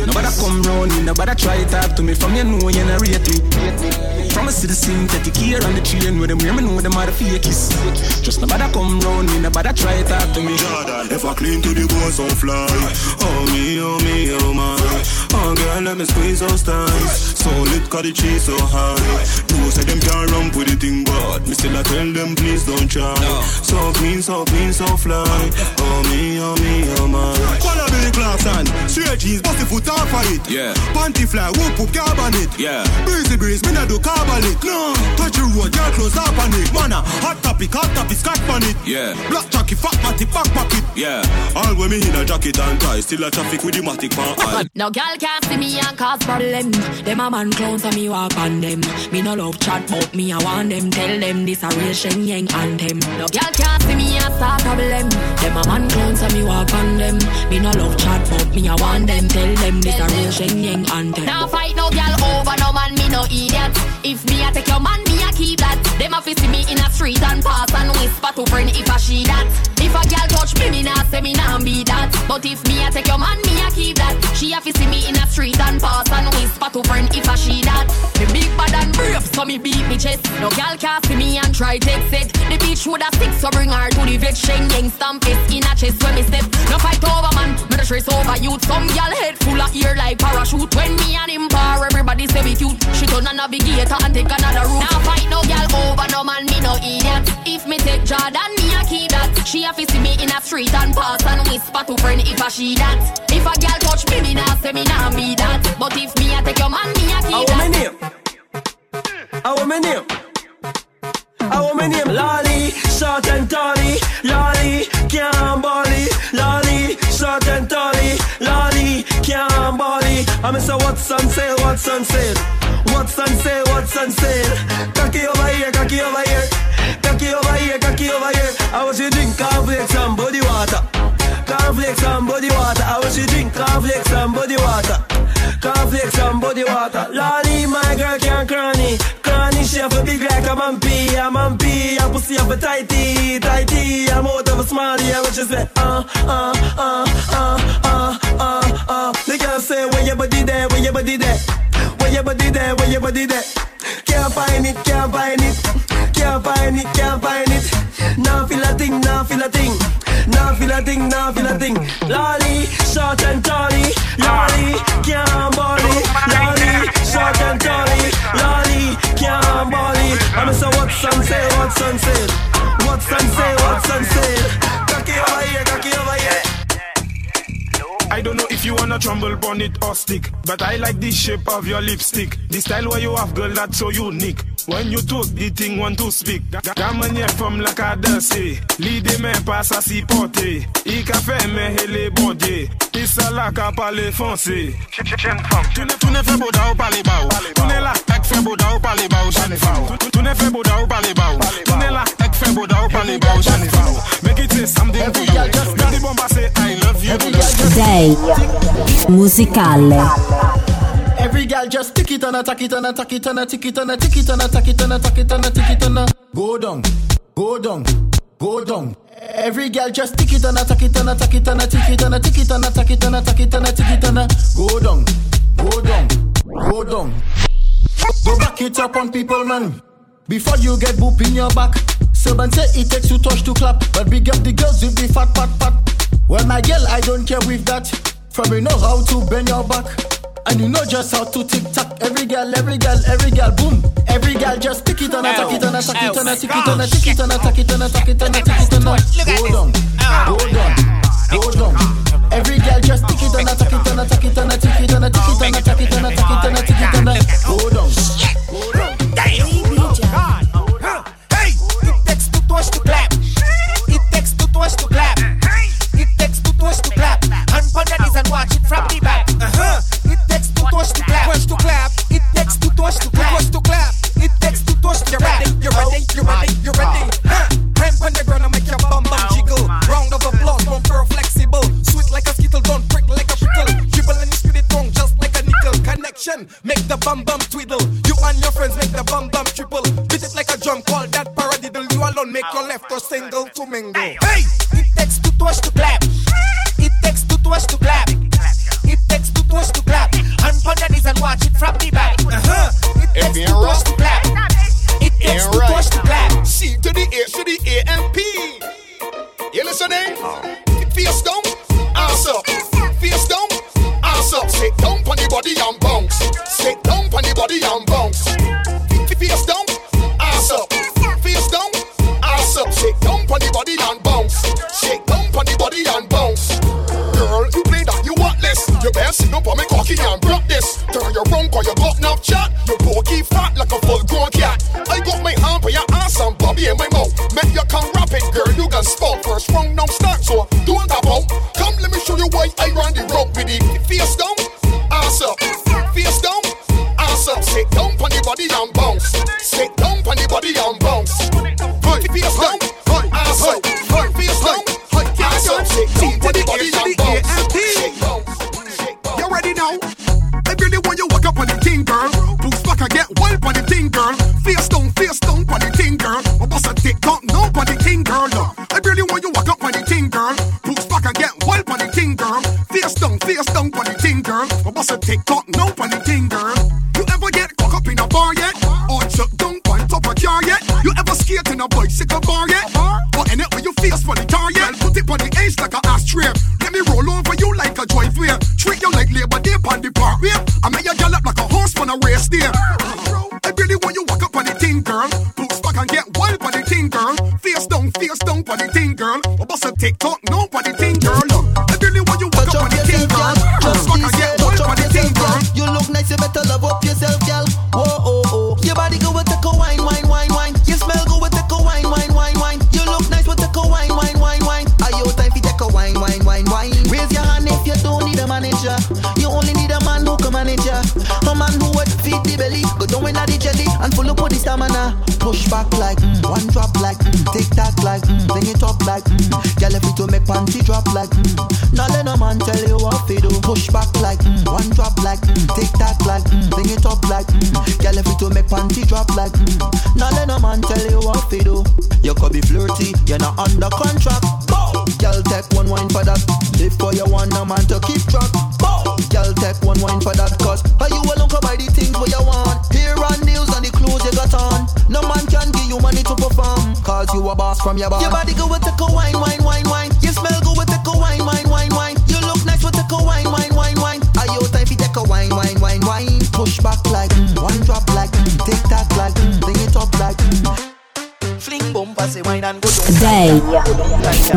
Nobody come round me, nobody try talk to me. From you know you not rate me. From a citizen, take care on the train with them, hear me know them are the fakies. Just nobody come round me, nobody try talk to me. Jordan, if I clean to the bones on fly. Oh me, oh me, oh my. Oh girl, let me squeeze those thighs. So lit, cause the cheese so high. No say them can't run with the thing, but me still I tell them please don't try. So clean, so clean, so fly. Oh me, oh me, oh my. Wanna be class and straight jeans, bust the foot off of it. Yeah. Panty fly, whoop whoop, carb on it. Yeah. Breezy breeze, me not do carbolic. No, touch the road, girl close up on it. Mana, hot topic, hot topic, scotch on it. Yeah. Black jockey, fat matty, back pocket. Yeah. All when me in a jacket and tie, still a traffic with the matic pan eye. No girl can't see me and cause problem. Them a man clowns and me walk on them. Me no love chat but me I want them. Tell them this a real Shen Yeng anthem. No girl can't see me and start problem. Them a man clowns and me walk on them. Me no love chat but me I want them. Tell them this a real Shen Yeng anthem. Now fight no girl over no man. Me no idiot. If me I take your man, me I keep that. Them a fi see me in a street and pass and whisper to friend if I she that. If a girl touch me, me nah say me nah be that. But if me I take your man, me I keep that. She a fi see me in a street and pass whisper to friend if I she that. Me big bad and brave, so me beat me chest. No gal can see me and try take set. The bitch woulda stick, so bring her to the vet. Shen Yeng stamp it in a chest when me step. No fight over man, stress over youth. Some girl head full of ear like parachute. When me and him par, everybody say we cute. She turn a navigator and take another route. Now fight no girl over no man, me no idiot. If me take Jordan, me a keep that. She a fi see me in a street and pass and whisper to friend if I she that. If a girl touch me, me nah say me nah be that. But if me a take your man, me a keep How that. me name? How me name? How me name? Lolly, short and tally. Lolly, can't body. Lolly, and. Lolly, can't body. I'm say what's on sale, what's on sale. What's on sale, what's on sale. Cocky over here, cocky over here. Cocky over here, cocky over here. I was you drink cornflakes and body water. Cornflakes and body water. I was you drink cornflakes and body water. Cornflakes and body water. Lolly, my girl can't cranny. She have a big like a mampy. A mampy, a pussy have a tighty. Tighty, I'm out of a smarty. I was just say, uh, uh, uh, uh, uh, uh, uh. The girl say, where your body there, where your body there. Where your body there, where your body there. Can't find it, can't find it. Can't find it, can't find it. Now feel a thing, now feel a thing. Now feel a thing, now feel a thing. Lolly, short and tally. Lolly, can't body. Lolly, short and tally. Lolly, can't body. I'm say what's on sale, what's on sale. What's on sale, what's on sale. Cocky over here, cocky over here. I don't know if you wanna trumble on it or stick, but I like the shape of your lipstick. The style where you have, girl, that's so unique. When you talk, the thing want to speak. Gamanye from la cadence, l'idée me passe à s'y porter. I café me hele bondé, il la ka parler foncé. Tu ne tu ne fais beau da ou parler bas Tu n'es là, ek fais beau da ou parler bas j'en ai fao. Tu ne fais beau ou parler bas Tu n'es là, ek fais beau da ou parler bas j'en ai fao. Make it say something to you. Make the bomba say I love you. DJ Musicale. Every girl just tick it and a tack it and a tack it and a tick it and a tick it and a tack it and a tack it and a tick it and a go down, go down, go down. Every girl just tick it and a tack it and a tack it and a tick it and a tick it and a tack it and a tack it and a tick it and a go down, go down, go down. Go back it up on people, man. Before you get boop in your back. So man say it takes two touch to clap, but big up the girls with the fat, fat, fat. Well, my girl, I don't care with that. From you know how to bend your back, and you know just how to tick tock. Every girl, every girl, every girl, boom. Every girl just tick it and attack it and attack it and attack it and attack it and attack it and attack it and attack it and hold on, hold on, hold on. Every girl just tick it and attack it and attack it and attack it and attack it and attack it and attack it and attack it and hold on.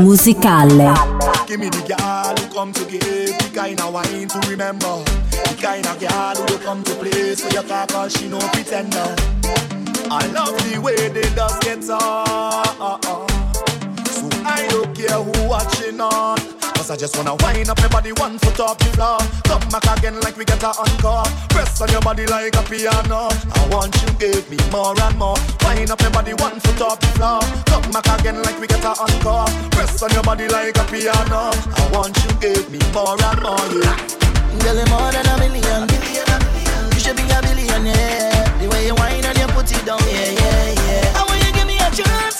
musicale. Give me the girl who come to give, the kind of wine to remember, the kind of girl who come to play so she no pretender. I love the way they does get on, so I don't care who watching on. Cause I just wanna wind up your body one foot off the floor. Come back again like we get a encore. Press on your body like a piano. I want you give me more and more. Wind up your body one foot off the floor. Come back again like we get a encore. Press on your body like a piano. I want you give me more and more yeah. Girl, you're more than a million. A million You should be a billionaire. The way you wind and you put it down, yeah, yeah, yeah. I want you give me a chance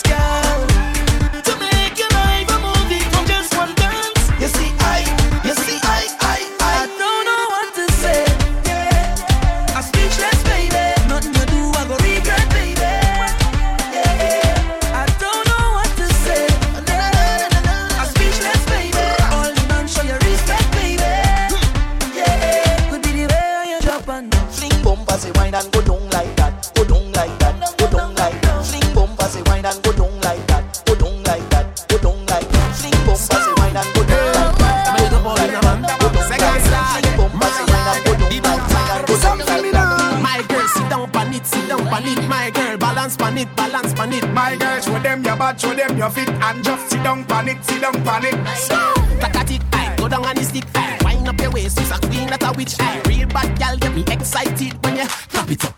of it and just sit down panic, sit down panic. it. Tat at. Go down on the stick, aye. Wind up your waist, it's a queen, not a witch, aye. Real bad gal get me excited when you clap it up,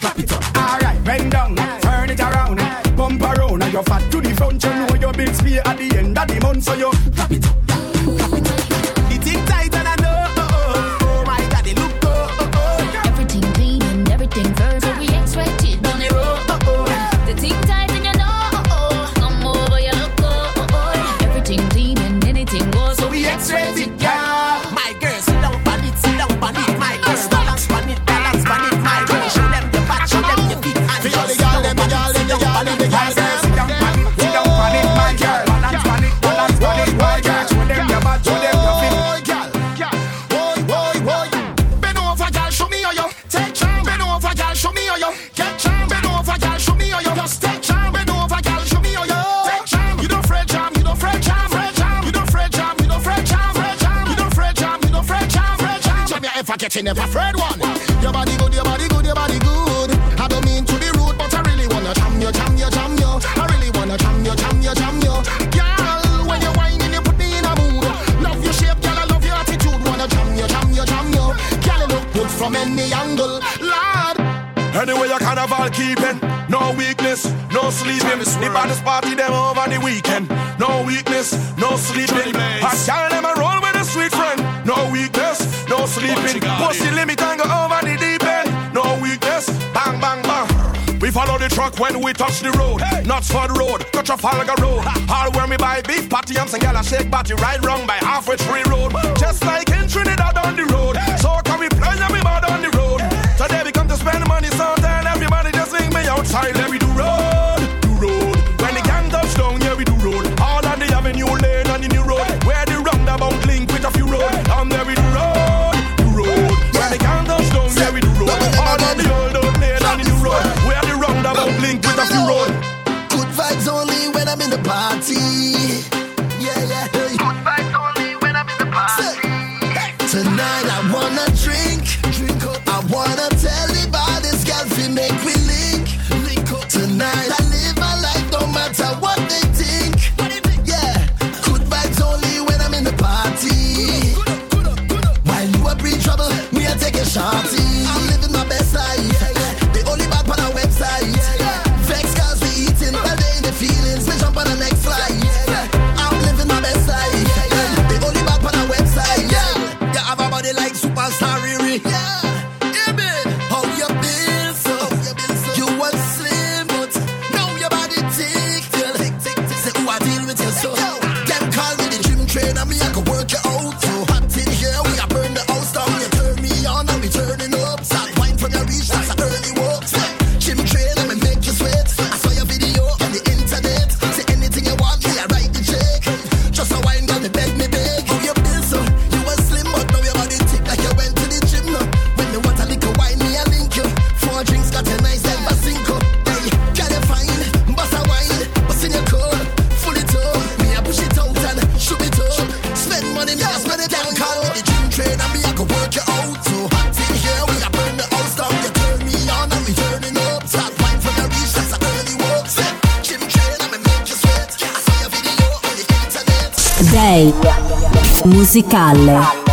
clap it up. Alright, bend down, turn it around, bump around, and you're fat to the front. You know your big spear at the end of the month, so you truck when we touch the road. Hey. the Road, to Trafalgar Road. All where me buy beef patty, I'm saying, girl, I shake body right wrong by halfway tree road. Woo. Just like in Trinidad. musicale.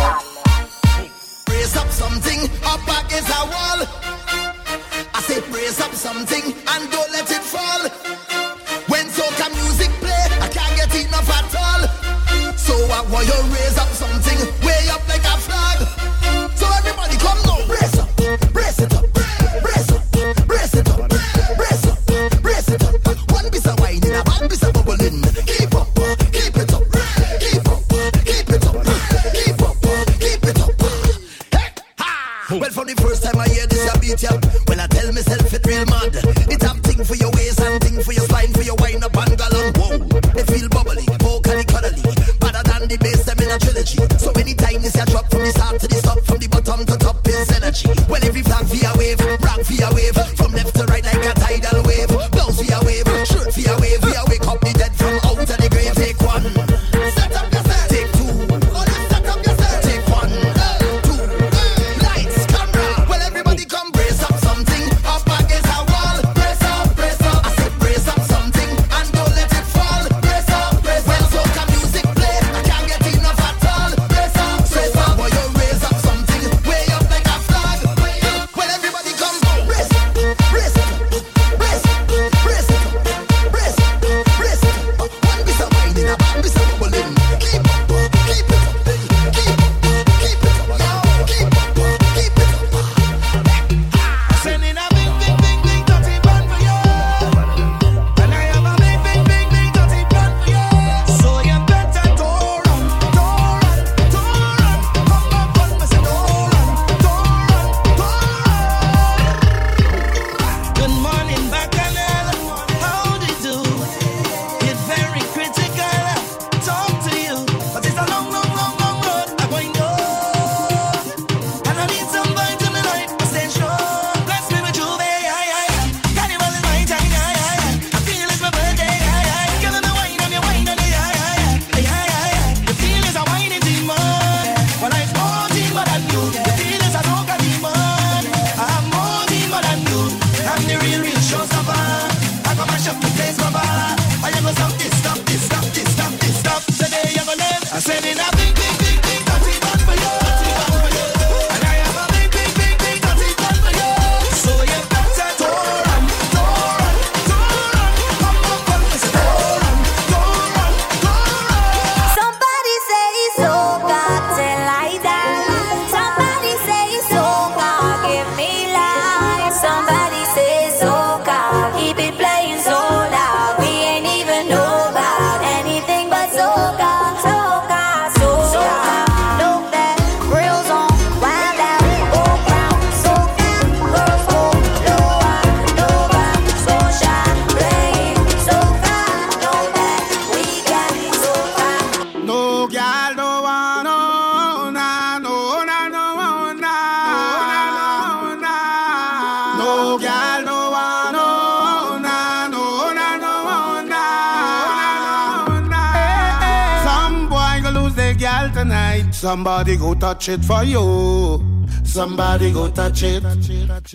Somebody go touch it for you. Somebody go touch it.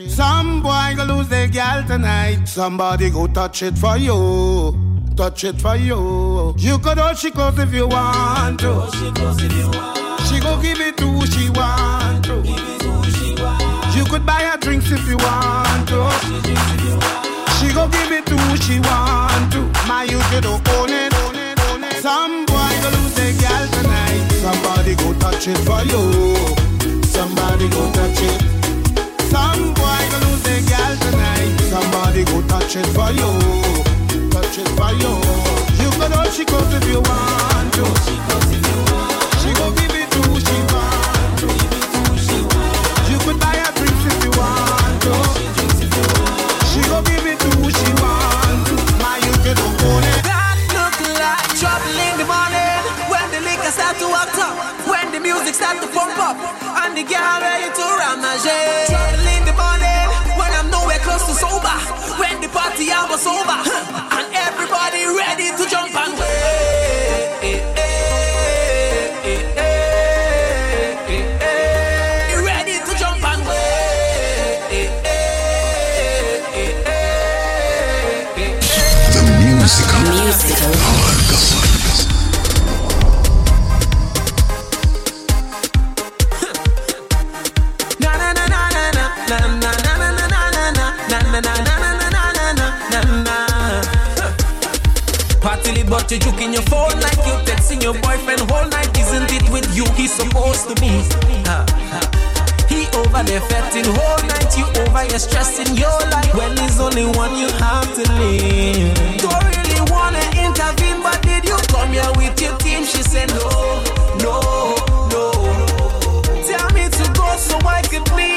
Some boy go lose their gal tonight. Somebody go touch it for you. Touch it for you. You could hold she close if you want to. She go give it to who she want to. You could buy her drinks if you want to. She go give it to who she want to. My you should own it. Some touch it for you. Somebody go touch it. Some boy gonna lose their gal tonight. Somebody go touch it for you. Touch it for you. You can all she goes if you want to. She goes if you want. She go be start to pump up, and the girl ready to ramage. Trouble in the morning when I'm nowhere close to sober. When the party hour was over, and everybody ready to jump and wave. Ready to jump and wait. The musical. But you're juking your phone like you texting your boyfriend whole night. Isn't it with you he's supposed to be? He over there fetting whole night. You over here stressing your life. Well, there's only one you have to live. Don't really wanna intervene, but did you come here with your team? She said no, no, no. Tell me to go so I could leave.